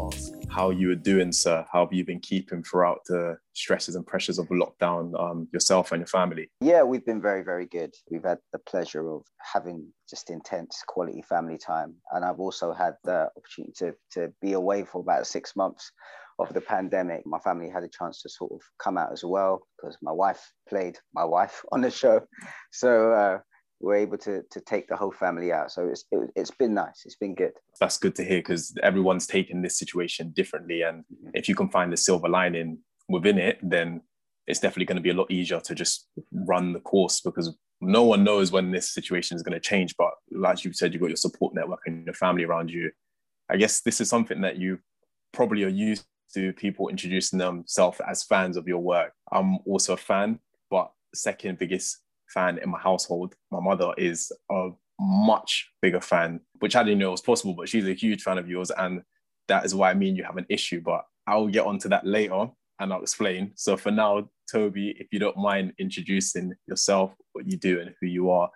ask how you were doing, sir. How have you been keeping throughout the stresses and pressures of lockdown, um, yourself and your family? Yeah, we've been very, very good. We've had the pleasure of having just intense quality family time. And I've also had the opportunity to, to be away for about six months of the pandemic. My family had a chance to sort of come out as well because my wife played my wife on the show. So, uh, we're able to to take the whole family out. So it's it, has been nice. It's been good. That's good to hear because everyone's taken this situation differently, and mm-hmm. if you can find the silver lining within it, then it's definitely going to be a lot easier to just run the course because no one knows when this situation is going to change. But like you said, you've got your support network and your family around you. I guess this is something that you probably are used to people introducing themselves as fans of your work. I'm also a fan, but second biggest fan in my household. My mother is a much bigger fan, which I didn't know was possible, but she's a huge fan of yours. And that is why I mean you have an issue. But I'll get onto that later and I'll explain. So for now, Tobi, if you don't mind introducing yourself, what you do, and who you are.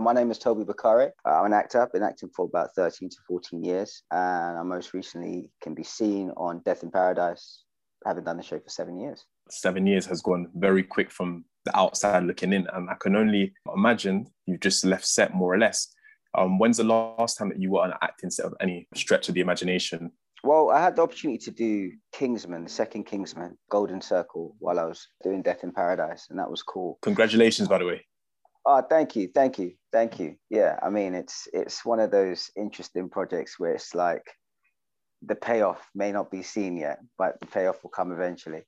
My name is Tobi Bakare. I'm an actor. I've been acting for about 13 to 14 years. And I most recently can be seen on Death in Paradise, having done the show for seven years. Seven years has gone very quick from the outside looking in. And I can only imagine you just left set more or less. Um, when's the last time that you were on an acting set of any stretch of the imagination? Well, I had the opportunity to do Kingsman, the second Kingsman, Golden Circle, while I was doing Death in Paradise, and that was cool. Congratulations, by the way. Oh, thank you, thank you, thank you. Yeah, I mean, it's it's one of those interesting projects where it's like the payoff may not be seen yet, but the payoff will come eventually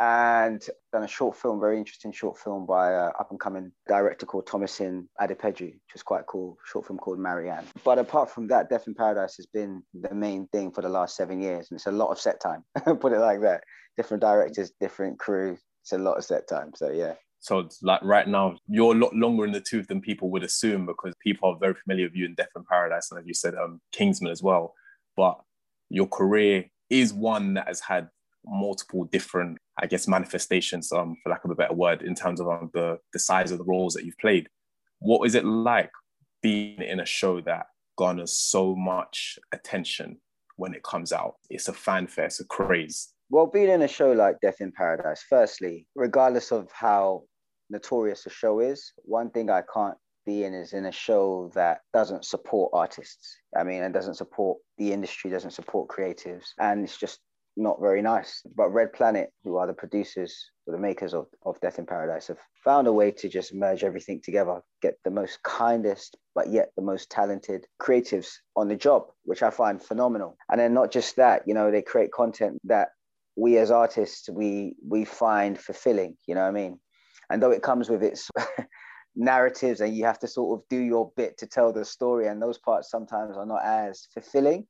and done a short film, very interesting short film by an up and coming director called Thomasin Adepedju, which is quite cool. Short film called Marianne. But apart from that, Death in Paradise has been the main thing for the last seven years, and it's a lot of set time. Put it like that. Different directors, different crew. It's a lot of set time. So yeah. So like right now, you're a lot longer in the tooth than people would assume because people are very familiar with you in Death in Paradise, and as you said, um, Kingsman as well. But your career is one that has had multiple different, I guess, manifestations, um, for lack of a better word, in terms of um, the the size of the roles that you've played. What is it like being in a show that garners so much attention when it comes out? It's a fanfare, it's a craze. Well, being in a show like Death in Paradise, firstly, regardless of how notorious a show is, one thing I can't be in is in a show that doesn't support artists. I mean, and doesn't support the industry, doesn't support creatives. And it's just not very nice. But Red Planet, who are the producers or the makers of, of Death in Paradise, have found a way to just merge everything together, get the most kindest, but yet the most talented creatives on the job, which I find phenomenal. And then not just that, you know, they create content that we as artists we we find fulfilling, you know what I mean? And though it comes with its narratives and you have to sort of do your bit to tell the story and those parts sometimes are not as fulfilling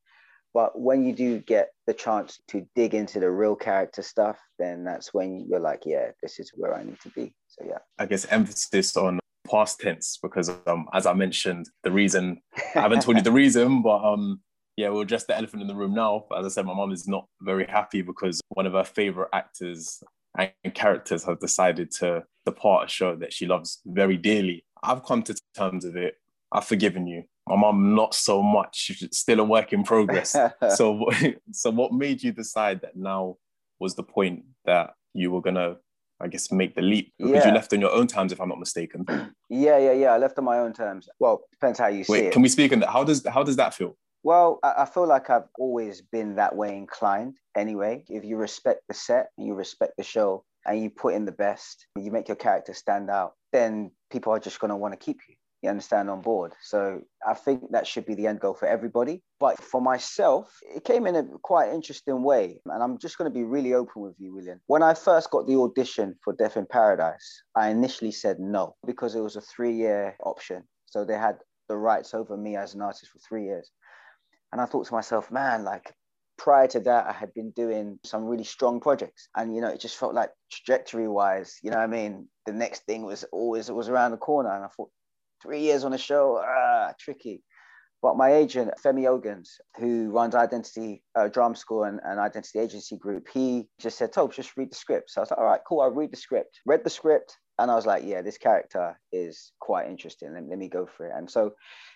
but when you do get the chance to dig into the real character stuff, then that's when you're like, yeah, this is where I need to be. So yeah. I guess emphasis on past tense because um, as I mentioned, the reason I haven't told you the reason, but um yeah, we'll address the elephant in the room now. As I said, my mom is not very happy because one of her favorite actors and characters have decided to depart a show that she loves very dearly. I've come to terms with it. I've forgiven you my mom not so much. Still a work in progress. So so what made you decide that now was the point that you were gonna i guess make the leap? Because yeah. you left on your own terms if i'm not mistaken. Yeah yeah yeah. I left on my own terms. Well depends how you see Wait, it. can we speak on that? How does how does that feel? Well, I feel like I've always been that way inclined anyway. If you respect the set and you respect the show and you put in the best, you make your character stand out, then people are just going to want to keep you you understand on board so i think that should be the end goal for everybody but for myself it came in a quite interesting way and i'm just going to be really open with you william when i first got the audition for death in paradise i initially said no because it was a three year option so they had the rights over me as an artist for three years and i thought to myself man like prior to that, I had been doing some really strong projects. And, you know, it just felt like trajectory wise, you know I mean? The next thing was always, it was around the corner. And I thought, three years on a show, ah, tricky. But my agent, Femi Oguns, who runs Identity uh, Drama School and, and Identity Agency Group, he just said, Tobes, just read the script. So I was like, all right, cool, I'll read the script. Read the script, and I was like, yeah, this character is quite interesting. Let, let me go for it. And so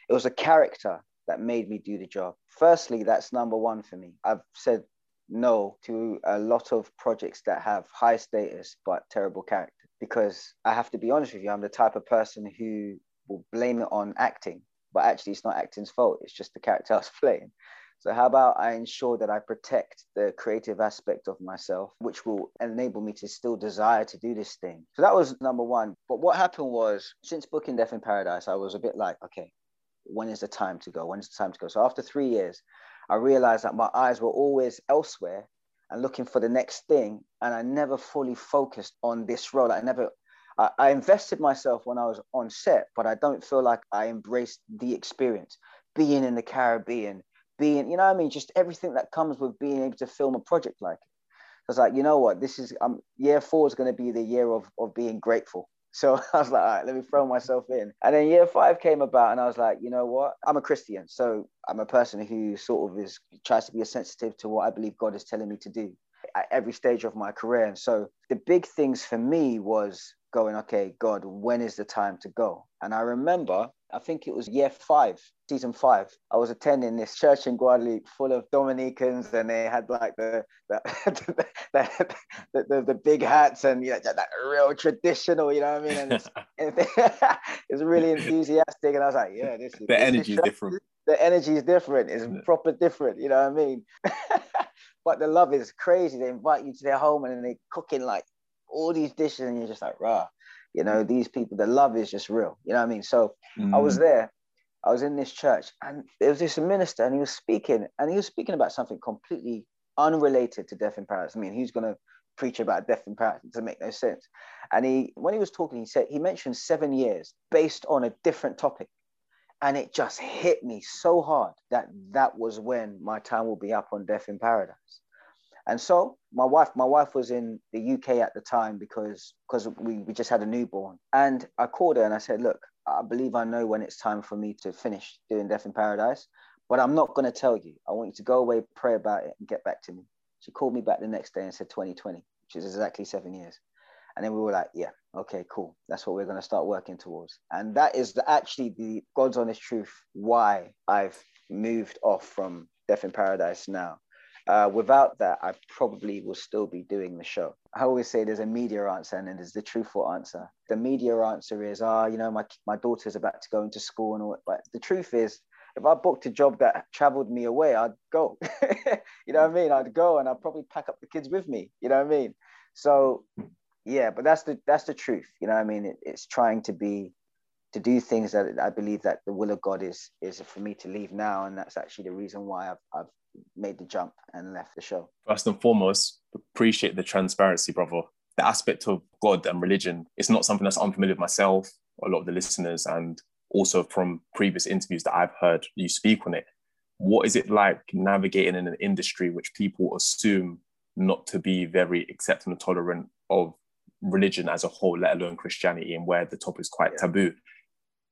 it was a character that made me do the job. Firstly, that's number one for me. I've said no to a lot of projects that have high status but terrible character because I have to be honest with you, I'm the type of person who will blame it on acting, but actually it's not acting's fault, it's just the character I was playing. So how about I ensure that I protect the creative aspect of myself, which will enable me to still desire to do this thing. So that was number one. But what happened was since booking Death in Paradise, I was a bit like, okay, when is the time to go? When is the time to go? So after three years, I realized that my eyes were always elsewhere and looking for the next thing. And I never fully focused on this role. I never I, invested myself when I was on set, but I don't feel like I embraced the experience. Being in the Caribbean, being, you know I mean? Just everything that comes with being able to film a project like it. I was like, you know what? This is um, year four is going to be the year of, of being grateful. So I was like, all right, let me throw myself in. And then year five came about, and I was like, you know what? I'm a Christian, so I'm a person who sort of is tries to be sensitive to what I believe God is telling me to do at every stage of my career. And so the big things for me was going, okay, God, when is the time to go? And I remember, I think it was year five, season five. I was attending this church in Guadeloupe full of Dominicans, and they had like the the, the, the, the, the big hats and you know, that real traditional, you know what I mean? And it's, it's really enthusiastic. And I was like, yeah, this is the energy is different. The energy is different. It's yeah. proper different, you know what I mean? but the love is crazy. They invite you to their home and then they cooking like all these dishes, and you're just like, rah, you know, these people, the love is just real. You know what I mean? So mm. I was mm. there, I was in this church, and there was this minister, and he was speaking, and he was speaking about something completely unrelated to death in paradise. I mean, he's gonna preach about death in paradise? It doesn't make no sense. And he, when he was talking, he said he mentioned seven years based on a different topic, and it just hit me so hard that that was when my time will be up on Death in Paradise. And so my wife, my wife was in the UK at the time because because we, we just had a newborn. And I called her and I said, look, I believe I know when it's time for me to finish doing Death in Paradise, but I'm not going to tell you. I want you to go away, pray about it, and get back to me. She called me back the next day and said 2020, which is exactly seven years. And then we were like, yeah, okay, cool. That's what we're going to start working towards. And that is the, actually the God's honest truth why I've moved off from Death in Paradise now. Uh, without that, I probably will still be doing the show. I always say there's a media answer and then there's the truthful answer. The media answer is, ah, oh, you know, my, my daughter's about to go into school and all. But the truth is, if I booked a job that traveled me away, I'd go. you know what I mean? I'd go and I'd probably pack up the kids with me. You know what I mean? So, yeah, but that's the that's the truth. You know what I mean? It, it's trying to be to do things that I believe that the will of God is is for me to leave now, and that's actually the reason why I've I've made the jump and left the show. First and foremost, appreciate the transparency, brother. The aspect of God and religion is not something that's unfamiliar with myself, a lot of the listeners, and also from previous interviews that I've heard you speak on it. What is it like navigating in an industry which people assume not to be very accepting and tolerant of religion as a whole, let alone Christianity, and where the topic is quite yeah. taboo?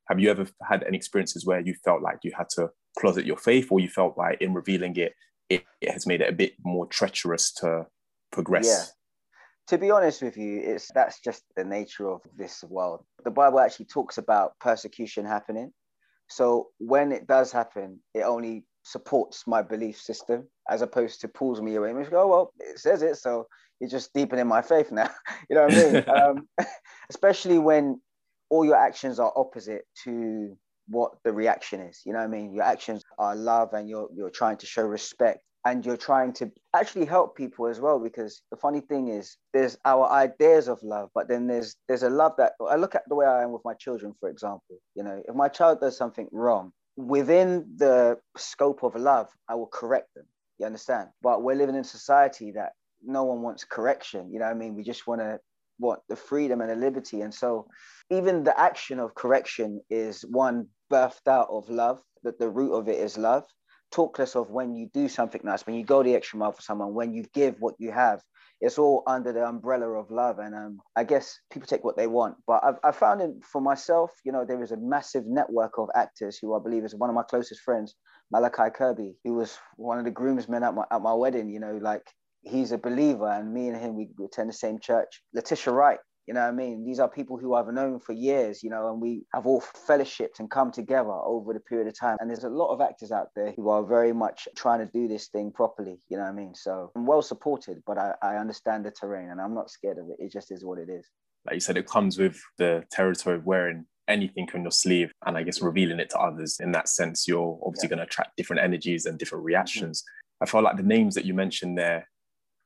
Have you ever had any experiences where you felt like you had to closet your faith, or you felt like in revealing it, it, it has made it a bit more treacherous to progress? Yeah. To be honest with you, it's that's just the nature of this world. The Bible actually talks about persecution happening. So when it does happen, it only supports my belief system as opposed to pulls me away. And go, oh, well, it says it, so it's just deepening my faith now. you know what I mean? um, especially when all your actions are opposite to what the reaction is. You know what I mean? Your actions are love and you're you're trying to show respect and you're trying to actually help people as well because the funny thing is there's our ideas of love but then there's there's a love that i look at the way i am with my children for example you know if my child does something wrong within the scope of love i will correct them you understand but we're living in society that no one wants correction you know what i mean we just want to want the freedom and the liberty and so even the action of correction is one birthed out of love, that the root of it is love. Talk less of when you do something nice, when you go the extra mile for someone, when you give what you have. It's all under the umbrella of love. And um, I guess people take what they want. But I've, I found it for myself, you know, there is a massive network of actors who I believe is one of my closest friends, Malachi Kirby, He was one of the groomsmen at my, at my wedding, you know, like he's a believer and me and him, we attend the same church. Letitia Wright, You know what I mean? These are people who I've known for years, you know, and we have all fellowshipped and come together over the period of time. And there's a lot of actors out there who are very much trying to do this thing properly, you know what I mean? So I'm well supported, but I, I understand the terrain and I'm not scared of it. It just is what it is. Like you said, it comes with the territory of wearing anything on your sleeve and I guess revealing it to others. In that sense, you're obviously yeah. going to attract different energies and different reactions. Mm-hmm. I felt like the names that you mentioned there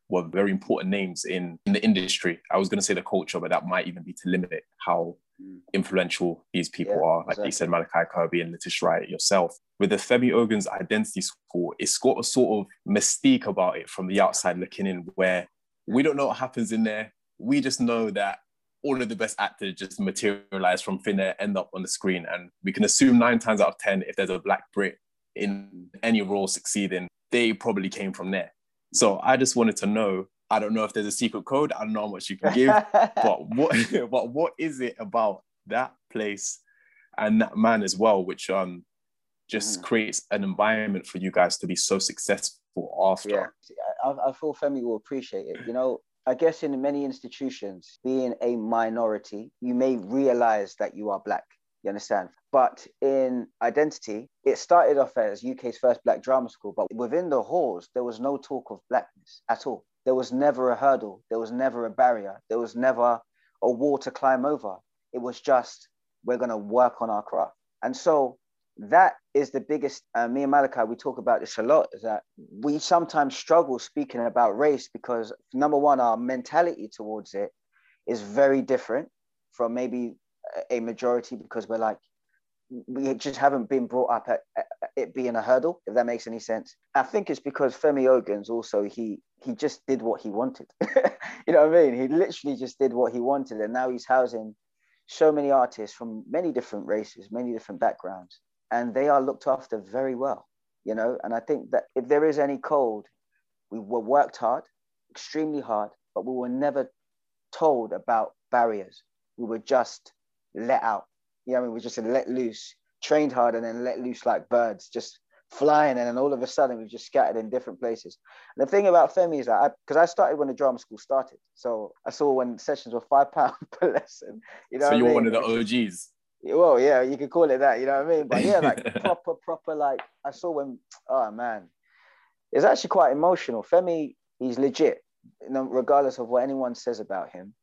were very important names in, in the industry. I was going to say the culture, but that might even be to limit how mm. influential these people yeah, are. Like exactly. you said, Malachi Kirby and Letitia Wright yourself. With the Femi Oguns Identity School, it's got a sort of mystique about it from the outside looking in, where we don't know what happens in there. We just know that all of the best actors just materialize from thin air, end up on the screen. And we can assume nine times out of 10, if there's a black Brit in any role succeeding, they probably came from there. So I just wanted to know. I don't know if there's a secret code. I don't know how much you can give, but what but what is it about that place and that man as well, which um just mm. creates an environment for you guys to be so successful after. Yeah, I, I feel Femi will appreciate it. You know, I guess in many institutions, being a minority, you may realize that you are black. You understand? But in identity, it started off as UK's first black drama school, but within the halls, there was no talk of blackness at all. There was never a hurdle, there was never a barrier, there was never a wall to climb over. It was just, we're going to work on our craft. And so that is the biggest uh, me and malachi we talk about this a lot is that we sometimes struggle speaking about race because number one our mentality towards it is very different from maybe a majority because we're like we just haven't been brought up at, it being a hurdle if that makes any sense. I think it's because femi oguns also he he just did what he wanted. You know what i mean? He literally just did what he wanted and now he's housing so many artists from many different races many different backgrounds and they are looked after very well you know? And i think that if there is any code we were worked hard extremely hard but we were never told about barriers. We were just let out. You know, I mean, we just let loose, trained hard, and then let loose like birds, just flying. And then all of a sudden, we've just scattered in different places. And the thing about Femi is that because I, I, started when the drama school started, so I saw when sessions were five pound per lesson. You know, so you're I mean? one of the OGs. Well, yeah, you could call it that. You know what I mean? But yeah, like proper, proper. Like I saw when. Oh man, it's actually quite emotional. Femi, he's legit. Regardless of what anyone says about him,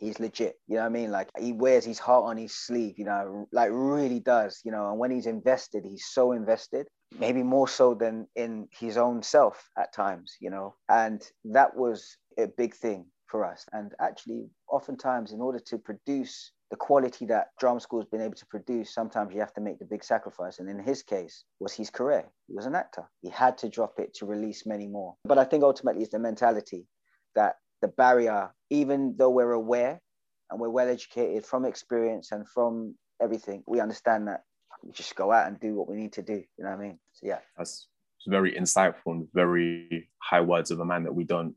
he's legit. You know what I mean? Like he wears his heart on his sleeve, you know, like really does, you know, and when he's invested, he's so invested, maybe more so than in his own self at times, you know. And that was a big thing for us. And actually, oftentimes, in order to produce the quality that drama school has been able to produce, sometimes you have to make the big sacrifice. And in his case, was his career. He was an actor. He had to drop it to release many more. But I think ultimately it's the mentality that the barrier, even though we're aware and we're well educated from experience and from everything, we understand that we just go out and do what we need to do. You know what I mean? So yeah. That's very insightful and very high words of a man that we don't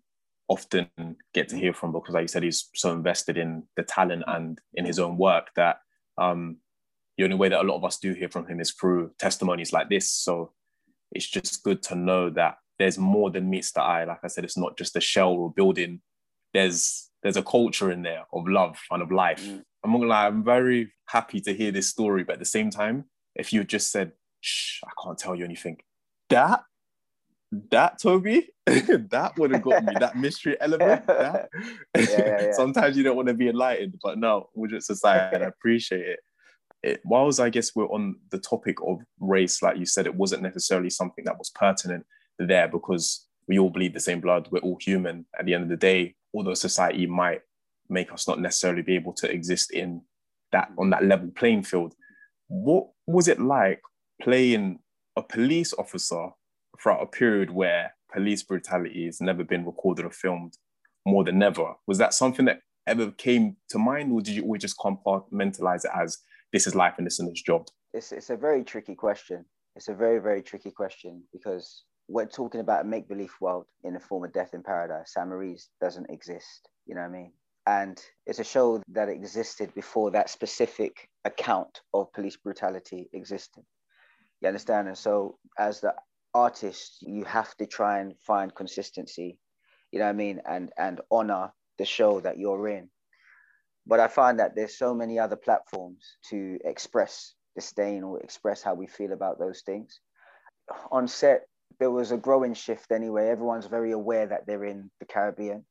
often get to hear from because like you said, he's so invested in the talent and in his own work that um, the only way that a lot of us do hear from him is through testimonies like this. So it's just good to know that there's more than meets the eye. Like I said, it's not just a shell or building there's there's a culture in there of love and of life. Mm. I'm not gonna lie, I'm very happy to hear this story, but at the same time, if you just said, "Shh, I can't tell you anything," that that Tobi, that would have got me that mystery element. That. Yeah, yeah, yeah. Sometimes you don't want to be enlightened, but no, we're just society, I appreciate it. It, whilst I guess we're on the topic of race, like you said, it wasn't necessarily something that was pertinent there because we all bleed the same blood. We're all human. At the end of the day, although society might make us not necessarily be able to exist in that on that level playing field, what was it like playing a police officer throughout a period where police brutality has never been recorded or filmed more than ever? Was that something that ever came to mind, or did you always just compartmentalize it as this is life and this is this job? It's, it's a very tricky question. It's a very, very tricky question because we're talking about a make believe world in the form of Death in Paradise. St. Mary's doesn't exist. You know what I mean? And it's a show that existed before that specific account of police brutality existed. You understand? And so, as the artist, you have to try and find consistency. You know what I mean? And and honor the show that you're in. But I find that there's so many other platforms to express disdain or express how we feel about those things. On set, there was a growing shift anyway. Everyone's very aware that they're in the Caribbean,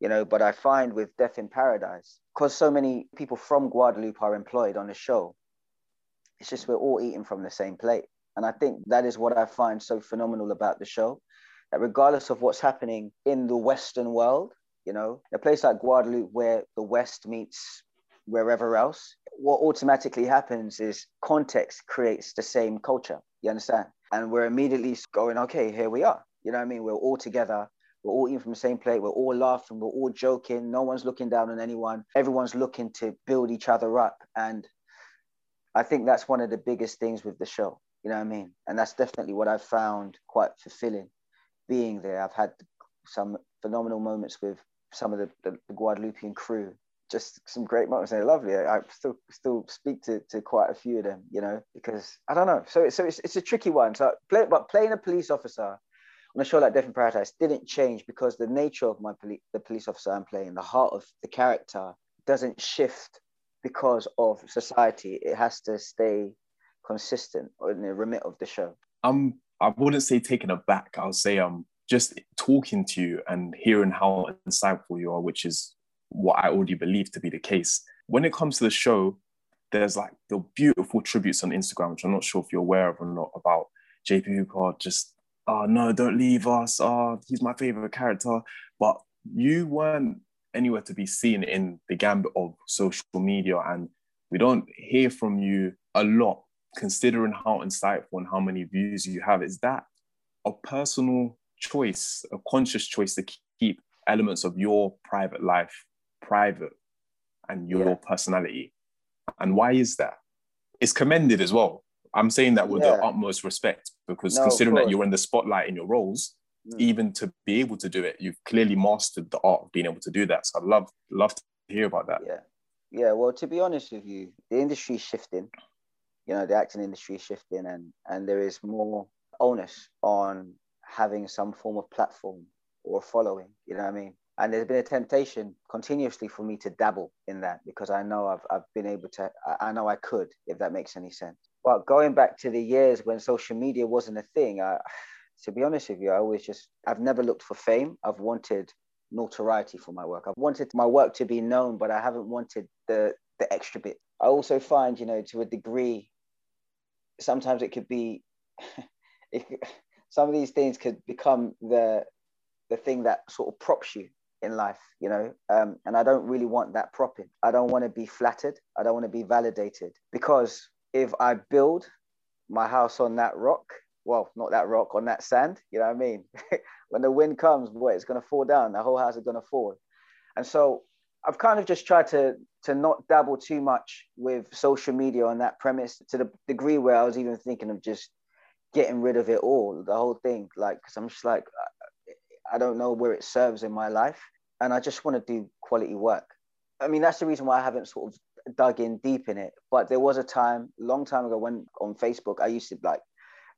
you know. But I find with Death in Paradise, because so many people from Guadeloupe are employed on the show, it's just we're all eating from the same plate. And I think that is what I find so phenomenal about the show that regardless of what's happening in the Western world, you know, a place like Guadeloupe where the West meets wherever else, what automatically happens is context creates the same culture. You understand? And we're immediately going, okay, here we are. You know what I mean? We're all together. We're all eating from the same plate. We're all laughing. We're all joking. No one's looking down on anyone. Everyone's looking to build each other up. And I think that's one of the biggest things with the show. You know what I mean? And that's definitely what I've found quite fulfilling being there. I've had some phenomenal moments with some of the, the, the Guadeloupean crew. Just some great moments. They're lovely. I, I still still speak to, to quite a few of them, you know, because I don't know. So, it's so it's, it's a tricky one. So, play, but playing a police officer on a show like Death in Paradise didn't change because the nature of my poli- the police officer I'm playing, the heart of the character, doesn't shift because of society. It has to stay consistent in the remit of the show. Um, I wouldn't say taken aback. I'll say um just talking to you and hearing how insightful you are, which is what I already believe to be the case. When it comes to the show, there's like the beautiful tributes on Instagram, which I'm not sure if you're aware of or not, about JP Hooper just, oh no, don't leave us. Oh, he's my favorite character. But you weren't anywhere to be seen in the gambit of social media. And we don't hear from you a lot, considering how insightful and how many views you have. Is that a personal choice, a conscious choice to keep elements of your private life private and your yeah. personality. And why is that? It's commended as well. I'm saying that with yeah. the utmost respect because no, considering that you're in the spotlight in your roles, mm. even to be able to do it, you've clearly mastered the art of being able to do that. So I'd love love to hear about that. Yeah. Yeah. Well, to be honest with you, the industry is shifting. You know, the acting industry is shifting and and there is more onus on having some form of platform or following. You know what I mean? And there's been a temptation continuously for me to dabble in that because I know I've, I've been able to, I know I could, if that makes any sense. But going back to the years when social media wasn't a thing, I, to be honest with you, I always just, I've never looked for fame. I've wanted notoriety for my work. I've wanted my work to be known, but I haven't wanted the, the extra bit. I also find, you know, to a degree, sometimes it could be, it, some of these things could become the the thing that sort of props you in life, you know, um, and I don't really want that propping. I don't want to be flattered. I don't want to be validated because if I build my house on that rock, well, not that rock, on that sand, you know what I mean? when the wind comes, boy, it's going to fall down. The whole house is going to fall. And so I've kind of just tried to to not dabble too much with social media on that premise to the degree where I was even thinking of just getting rid of it all, the whole thing. Like, because I'm just like, I don't know where it serves in my life. And I just want to do quality work. I mean, that's the reason why I haven't sort of dug in deep in it. But there was a time, long time ago, when on Facebook, I used to like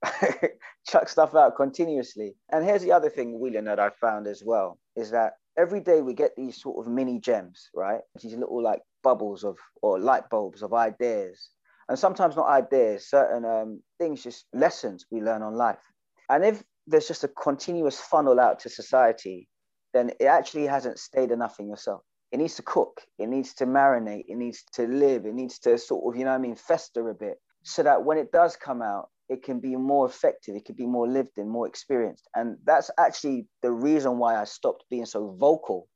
chuck stuff out continuously. And here's the other thing, William, that I found as well is that every day we get these sort of mini gems, right? These little like bubbles of or light bulbs of ideas and sometimes not ideas, certain um, things, just lessons we learn on life. And if there's just a continuous funnel out to society, then it actually hasn't stayed enough in yourself. It needs to cook, it needs to marinate, it needs to live, it needs to sort of, you know I mean, fester a bit so that when it does come out, it can be more effective, it can be more lived in, more experienced. And that's actually the reason why I stopped being so vocal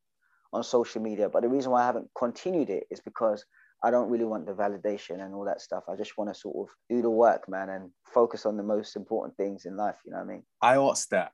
on social media. But the reason why I haven't continued it is because I don't really want the validation and all that stuff. I just want to sort of do the work, man, and focus on the most important things in life. You know what I mean? I asked that,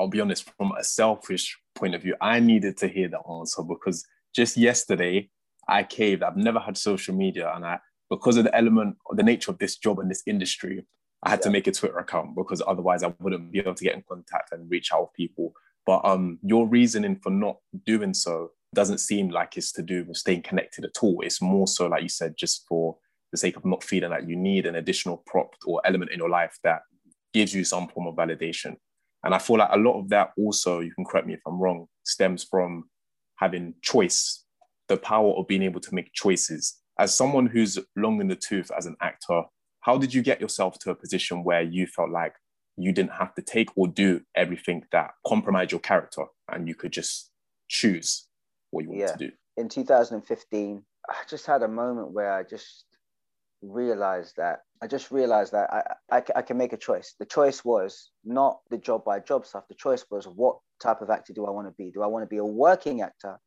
I'll be honest, from a selfish point of view, I needed to hear the answer because just yesterday I caved. I've never had social media, and I, because of the element, the nature of this job and this industry, I had yeah. to make a Twitter account because otherwise I wouldn't be able to get in contact and reach out with people. But um, your reasoning for not doing so doesn't seem like it's to do with staying connected at all. It's more so, like you said, just for the sake of not feeling like you need an additional prop or element in your life that gives you some form of validation. And I feel like a lot of that also, you can correct me if I'm wrong, stems from having choice the power of being able to make choices. As someone who's long in the tooth as an actor, how did you get yourself to a position where you felt like you didn't have to take or do everything that compromised your character and you could just choose what you want yeah. to do? In 2015, I just had a moment where I just realized that I just realized that I, I, I, can make a choice. The choice was not the job by job stuff. The choice was what type of actor do I want to be? Do I want to be a working actor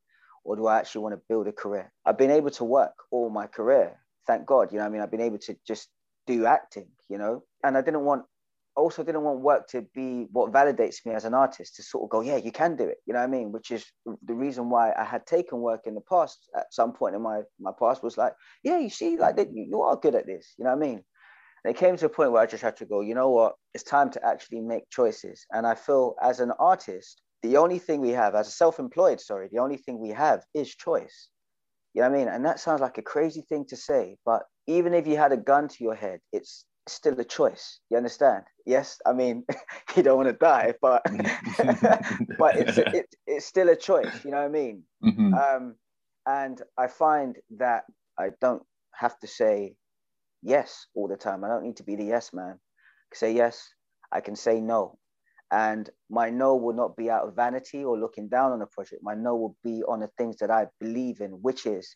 or do I actually want to build a career? I've been able to work all my career. Thank God. You know, I mean, I've been able to just do acting, you know, and I didn't want also didn't want work to be what validates me as an artist to sort of go, yeah, you can do it. You know what I mean? Which is the reason why I had taken work in the past at some point in my my past was like, yeah, you see, like that, you, you are good at this. You know what I mean? And it came to a point where I just had to go, you know what? It's time to actually make choices. And I feel as an artist, the only thing we have, as a self-employed, sorry, the only thing we have is choice. You know what I mean? And that sounds like a crazy thing to say, but even if you had a gun to your head, it's still a choice. You understand? Yes, I mean you don't want to die, but but it's it, it's still a choice. You know what I mean? Mm-hmm. Um, and I find that I don't have to say yes all the time. I don't need to be the yes man. I say yes. I can say no, and my no will not be out of vanity or looking down on a project. My no will be on the things that I believe in, which is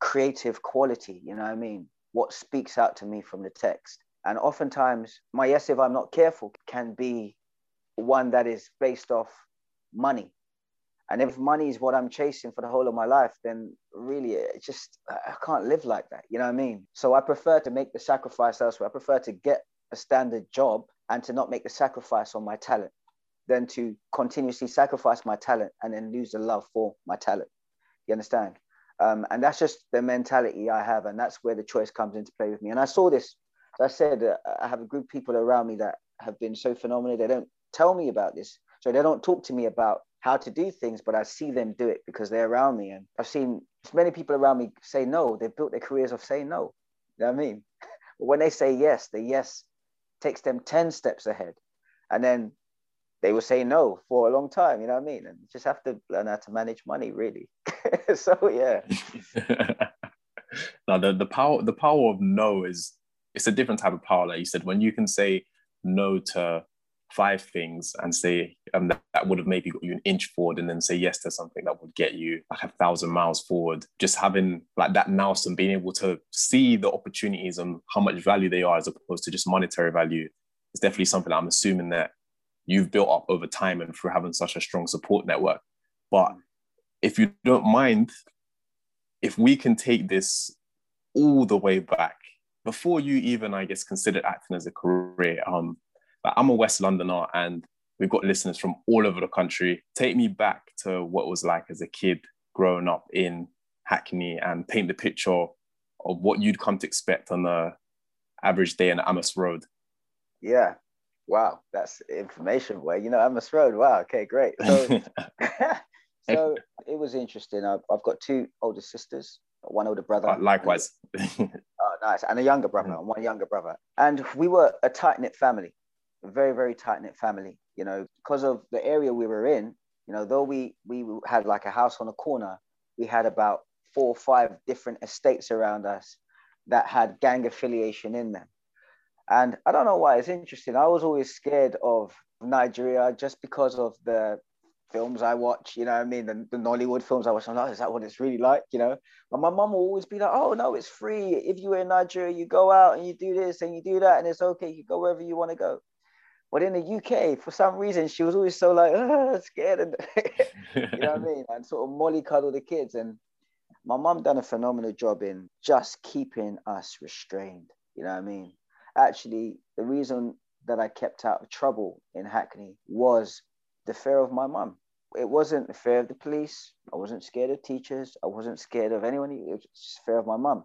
creative quality. You know what I mean? What speaks out to me from the text. And oftentimes, my yes, if I'm not careful, can be one that is based off money. And if money is what I'm chasing for the whole of my life, then really, it just, I can't live like that. You know what I mean? So I prefer to make the sacrifice elsewhere. I prefer to get a standard job and to not make the sacrifice on my talent than to continuously sacrifice my talent and then lose the love for my talent. You understand? Um, and that's just the mentality I have. And that's where the choice comes into play with me. And I saw this, as I said, uh, I have a group of people around me that have been so phenomenal. They don't tell me about this. So they don't talk to me about how to do things, but I see them do it because they're around me. And I've seen many people around me say no. They've built their careers of saying no. You know what I mean? but when they say yes, the yes takes them 10 steps ahead. And then they will say no for a long time. You know what I mean? And just have to learn how to manage money, really. so yeah. now the, the power the power of no is it's a different type of power. Like you said, when you can say no to five things and say um, that, that would have maybe got you an inch forward and then say yes to something that would get you like a thousand miles forward just having like that now and being able to see the opportunities and how much value they are as opposed to just monetary value is definitely something i'm assuming that you've built up over time and through having such a strong support network. But if you don't mind, if we can take this all the way back before you even, I guess, considered acting as a career. Um, I'm a West Londoner and we've got listeners from all over the country. Take me back to what it was like as a kid growing up in Hackney and paint the picture of what you'd come to expect on the average day in Amos Road. Yeah, Wow, that's information. Where you know Amos Road. Wow. Okay, great. So, so it was interesting. I've, I've got two older sisters, one older brother. Uh, likewise. oh, nice. And a younger brother, and one younger brother. And we were a tight knit family, a very, very tight knit family. You know, because of the area we were in. You know, though we we had like a house on a corner, we had about four or five different estates around us that had gang affiliation in them. And I don't know why it's interesting. I was always scared of Nigeria just because of the films I watch, you know I mean? The, the Nollywood films I watch, I'm like, oh, is that what it's really like? You know? But my mum will always be like, oh no, it's free. If you're in Nigeria, you go out and you do this and you do that, and it's okay, you go wherever you want to go. But in the UK, for some reason, she was always so like oh, scared, and you know what I mean, and sort of mollycoddle the kids. And my mum done a phenomenal job in just keeping us restrained. You know what I mean? actually the reason that I kept out of trouble in Hackney was the fear of my mum. It wasn't the fear of the police. I wasn't scared of teachers. I wasn't scared of anyone. It was just fear of my mum.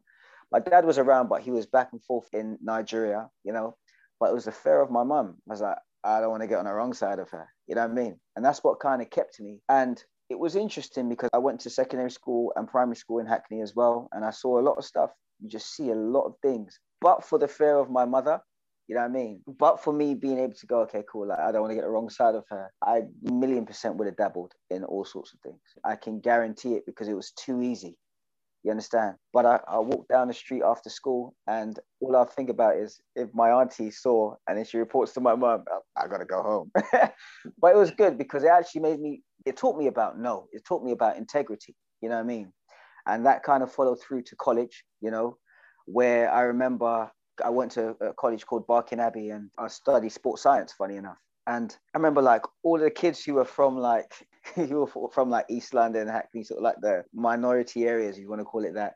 My dad was around, but he was back and forth in Nigeria, you know. But it was the fear of my mum. I was like, I don't want to get on the wrong side of her. You know what I mean? And that's what kind of kept me. And it was interesting because I went to secondary school and primary school in Hackney as well. And I saw a lot of stuff. You just see a lot of things but for the fear of my mother, You know what I mean? But for me being able to go, okay, cool, like I don't want to get the wrong side of her, I million percent would have dabbled in all sorts of things. I can guarantee it because it was too easy. You understand? But I, I walk down the street after school and all I think about is if my auntie saw and then she reports to my mom, I, oh, I gotta go home. but it was good because it actually made me, it taught me about no, it taught me about integrity. You know what I mean? And that kind of followed through to college, you know, where I remember I went to a college called Barking Abbey and I studied sports science, funny enough. And I remember like all the kids who were from like who were from like East London, Hackney, sort of like the minority areas, you want to call it that.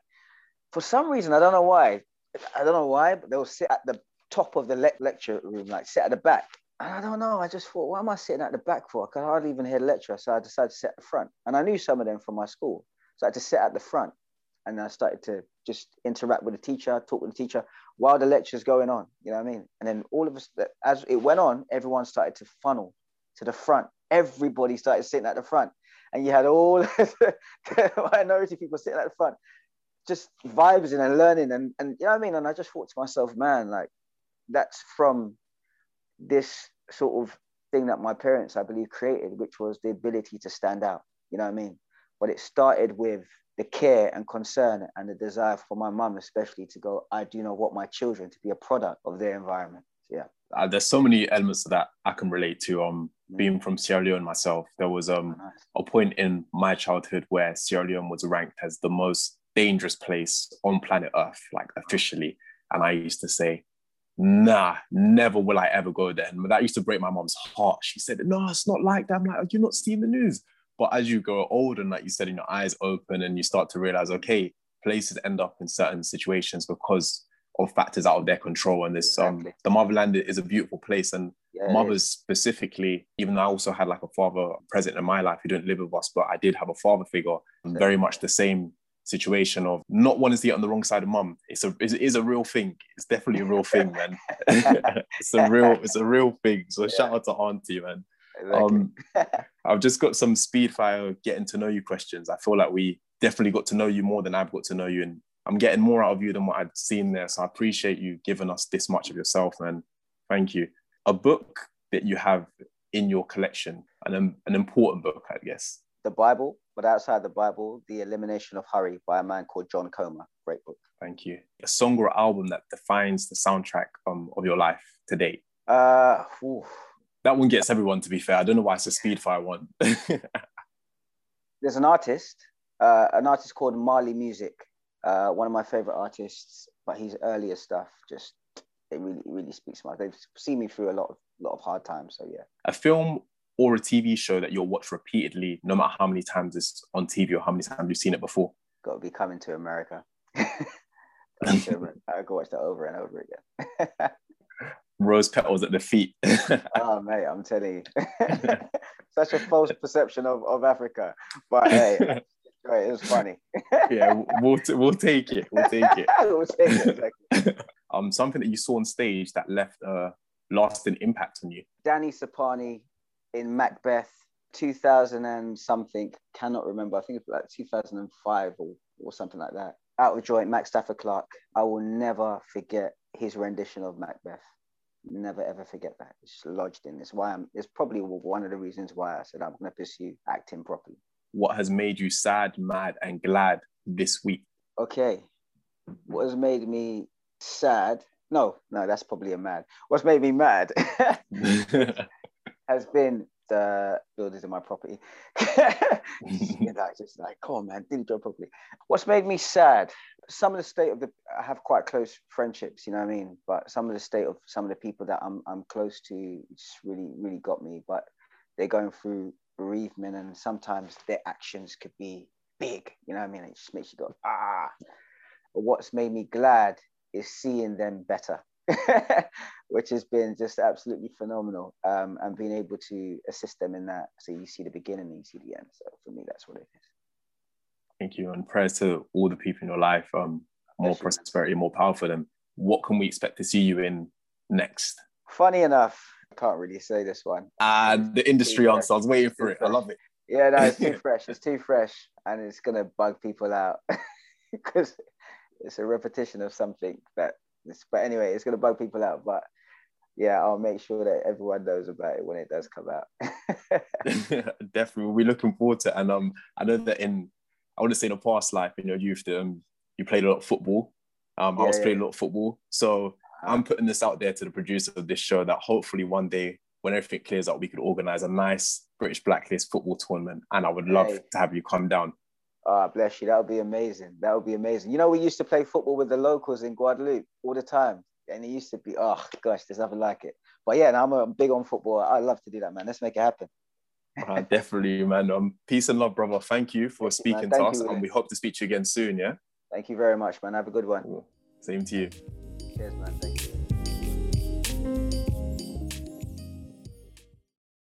For some reason, I don't know why. I don't know why, but they'll sit at the top of the le- lecture room, like sit at the back. And I don't know. I just thought, why am I sitting at the back for? I could hardly even hear the lecturer, so I decided to sit at the front. And I knew some of them from my school, so I had to sit at the front and I started to just interact with the teacher, talk with the teacher while the lecture's going on. You know what I mean? And then all of us, as it went on, everyone started to funnel to the front. Everybody started sitting at the front, and you had all the minority people sitting at the front, just vibes and learning, and and you know what I mean. And I just thought to myself, man, like that's from this sort of thing that my parents, I believe, created, which was the ability to stand out. You know what I mean? But it started with the care and concern and the desire for my mum especially to go i do not want my children to be a product of their environment yeah uh, there's so many elements of that i can relate to um mm. being from sierra leone myself there was um oh, nice. a point in my childhood where sierra leone was ranked as the most dangerous place on planet earth like officially and i used to say nah, never will I ever go there. And that used to break my mom's heart. She said, no, it's not like that. I'm like, you not seeing the news? But as you grow older, and like you said, and your eyes open and you start to realize, okay, places end up in certain situations because of factors out of their control. And this um, exactly. um the motherland is a beautiful place. And yeah, mothers specifically, even though I also had like a father present in my life who didn't live with us, but I did have a father figure, very much the same situation of not wanting to get on the wrong side of mum. It's a it is a real thing. It's definitely a real thing, man. it's a real it's a real thing. So yeah. shout out to Auntie, man. Um, I've just got some speed fire getting to know you questions. I feel like we definitely got to know you more than I've got to know you, and I'm getting more out of you than what I'd seen there. So I appreciate you giving us this much of yourself, man. Thank you. A book that you have in your collection, an, an important book, I guess. The Bible, but outside the Bible, The Elimination of Hurry by a man called John Comer. Great book. Thank you. A song or album that defines the soundtrack um, of your life to date? Uh, that one gets everyone. To be fair, I don't know why it's a Speedfire one. There's an artist, uh, an artist called Marley Music. Uh, one of my favorite artists, but his earlier stuff just it really it really speaks to my. They've seen me through a lot of lot of hard times. So yeah. A film or a TV show that you'll watch repeatedly, no matter how many times it's on TV or how many times you've seen it before. Got to be coming to America. I go watch that over and over again rose petals at the feet. oh mate, I'm telling you, such a false perception of, of Africa. But hey, it was funny. yeah, we'll t- we'll take it. We'll take it. we'll take it. Exactly. um, something that you saw on stage that left a lasting impact on you. Danny Sapani in Macbeth, 2000 and something. Cannot remember. I think it's like 2005 or or something like that. Out of joint, Max Stafford Clark. I will never forget his rendition of Macbeth never ever forget that. It's lodged in. It's why I'm. It's probably one of the reasons why I said I'm going to pursue acting properly. What has made you sad, mad, and glad this week? Okay, what has made me sad? No, no, that's probably a mad. What's made me mad has been the builders in my property. you know, just like, come on, man, didn't do it properly. What's made me sad? Some of the state of the, I have quite close friendships, you know what I mean? But some of the state of some of the people that I'm, I'm close to just really, really got me. But they're going through bereavement and sometimes their actions could be big, you know what I mean? It just makes you go, ah. But what's made me glad is seeing them better. which has been just absolutely phenomenal. Um, and being able to assist them in that. So you see the beginning and you see the end. So for me, that's what it is. Thank you. And prayers to all the people in your life, um, more yes, prosperity, more power for them. What can we expect to see you in next? Funny enough, I can't really say this one. Uh, the industry answer. I was waiting for it. I love it. Yeah, no, it's too fresh. It's too fresh, and it's gonna bug people out because it's a repetition of something that but anyway, it's gonna bug people out. But yeah, I'll make sure that everyone knows about it when it does come out. Definitely, we're looking forward to it. And um, I know that in I want to say in a past life in your youth, um, you played a lot of football. Um, yeah, I was yeah. playing a lot of football, so uh-huh. I'm putting this out there to the producer of this show that hopefully one day when everything clears up, we could organize a nice British Blacklist football tournament, and I would love hey. to have you come down. Oh, bless you. That would be amazing. That would be amazing. You know, we used to play football with the locals in Guadeloupe all the time and it used to be, oh gosh, there's nothing like it. But yeah, now I'm a big on football. I love to do that, man. Let's make it happen. uh, definitely, man. Um, peace and love, brother. Thank you for speaking to us, you, and we hope to speak to you again soon. Yeah. Thank you very much, man. Have a good one. Same to you. Cheers, man. Thank you.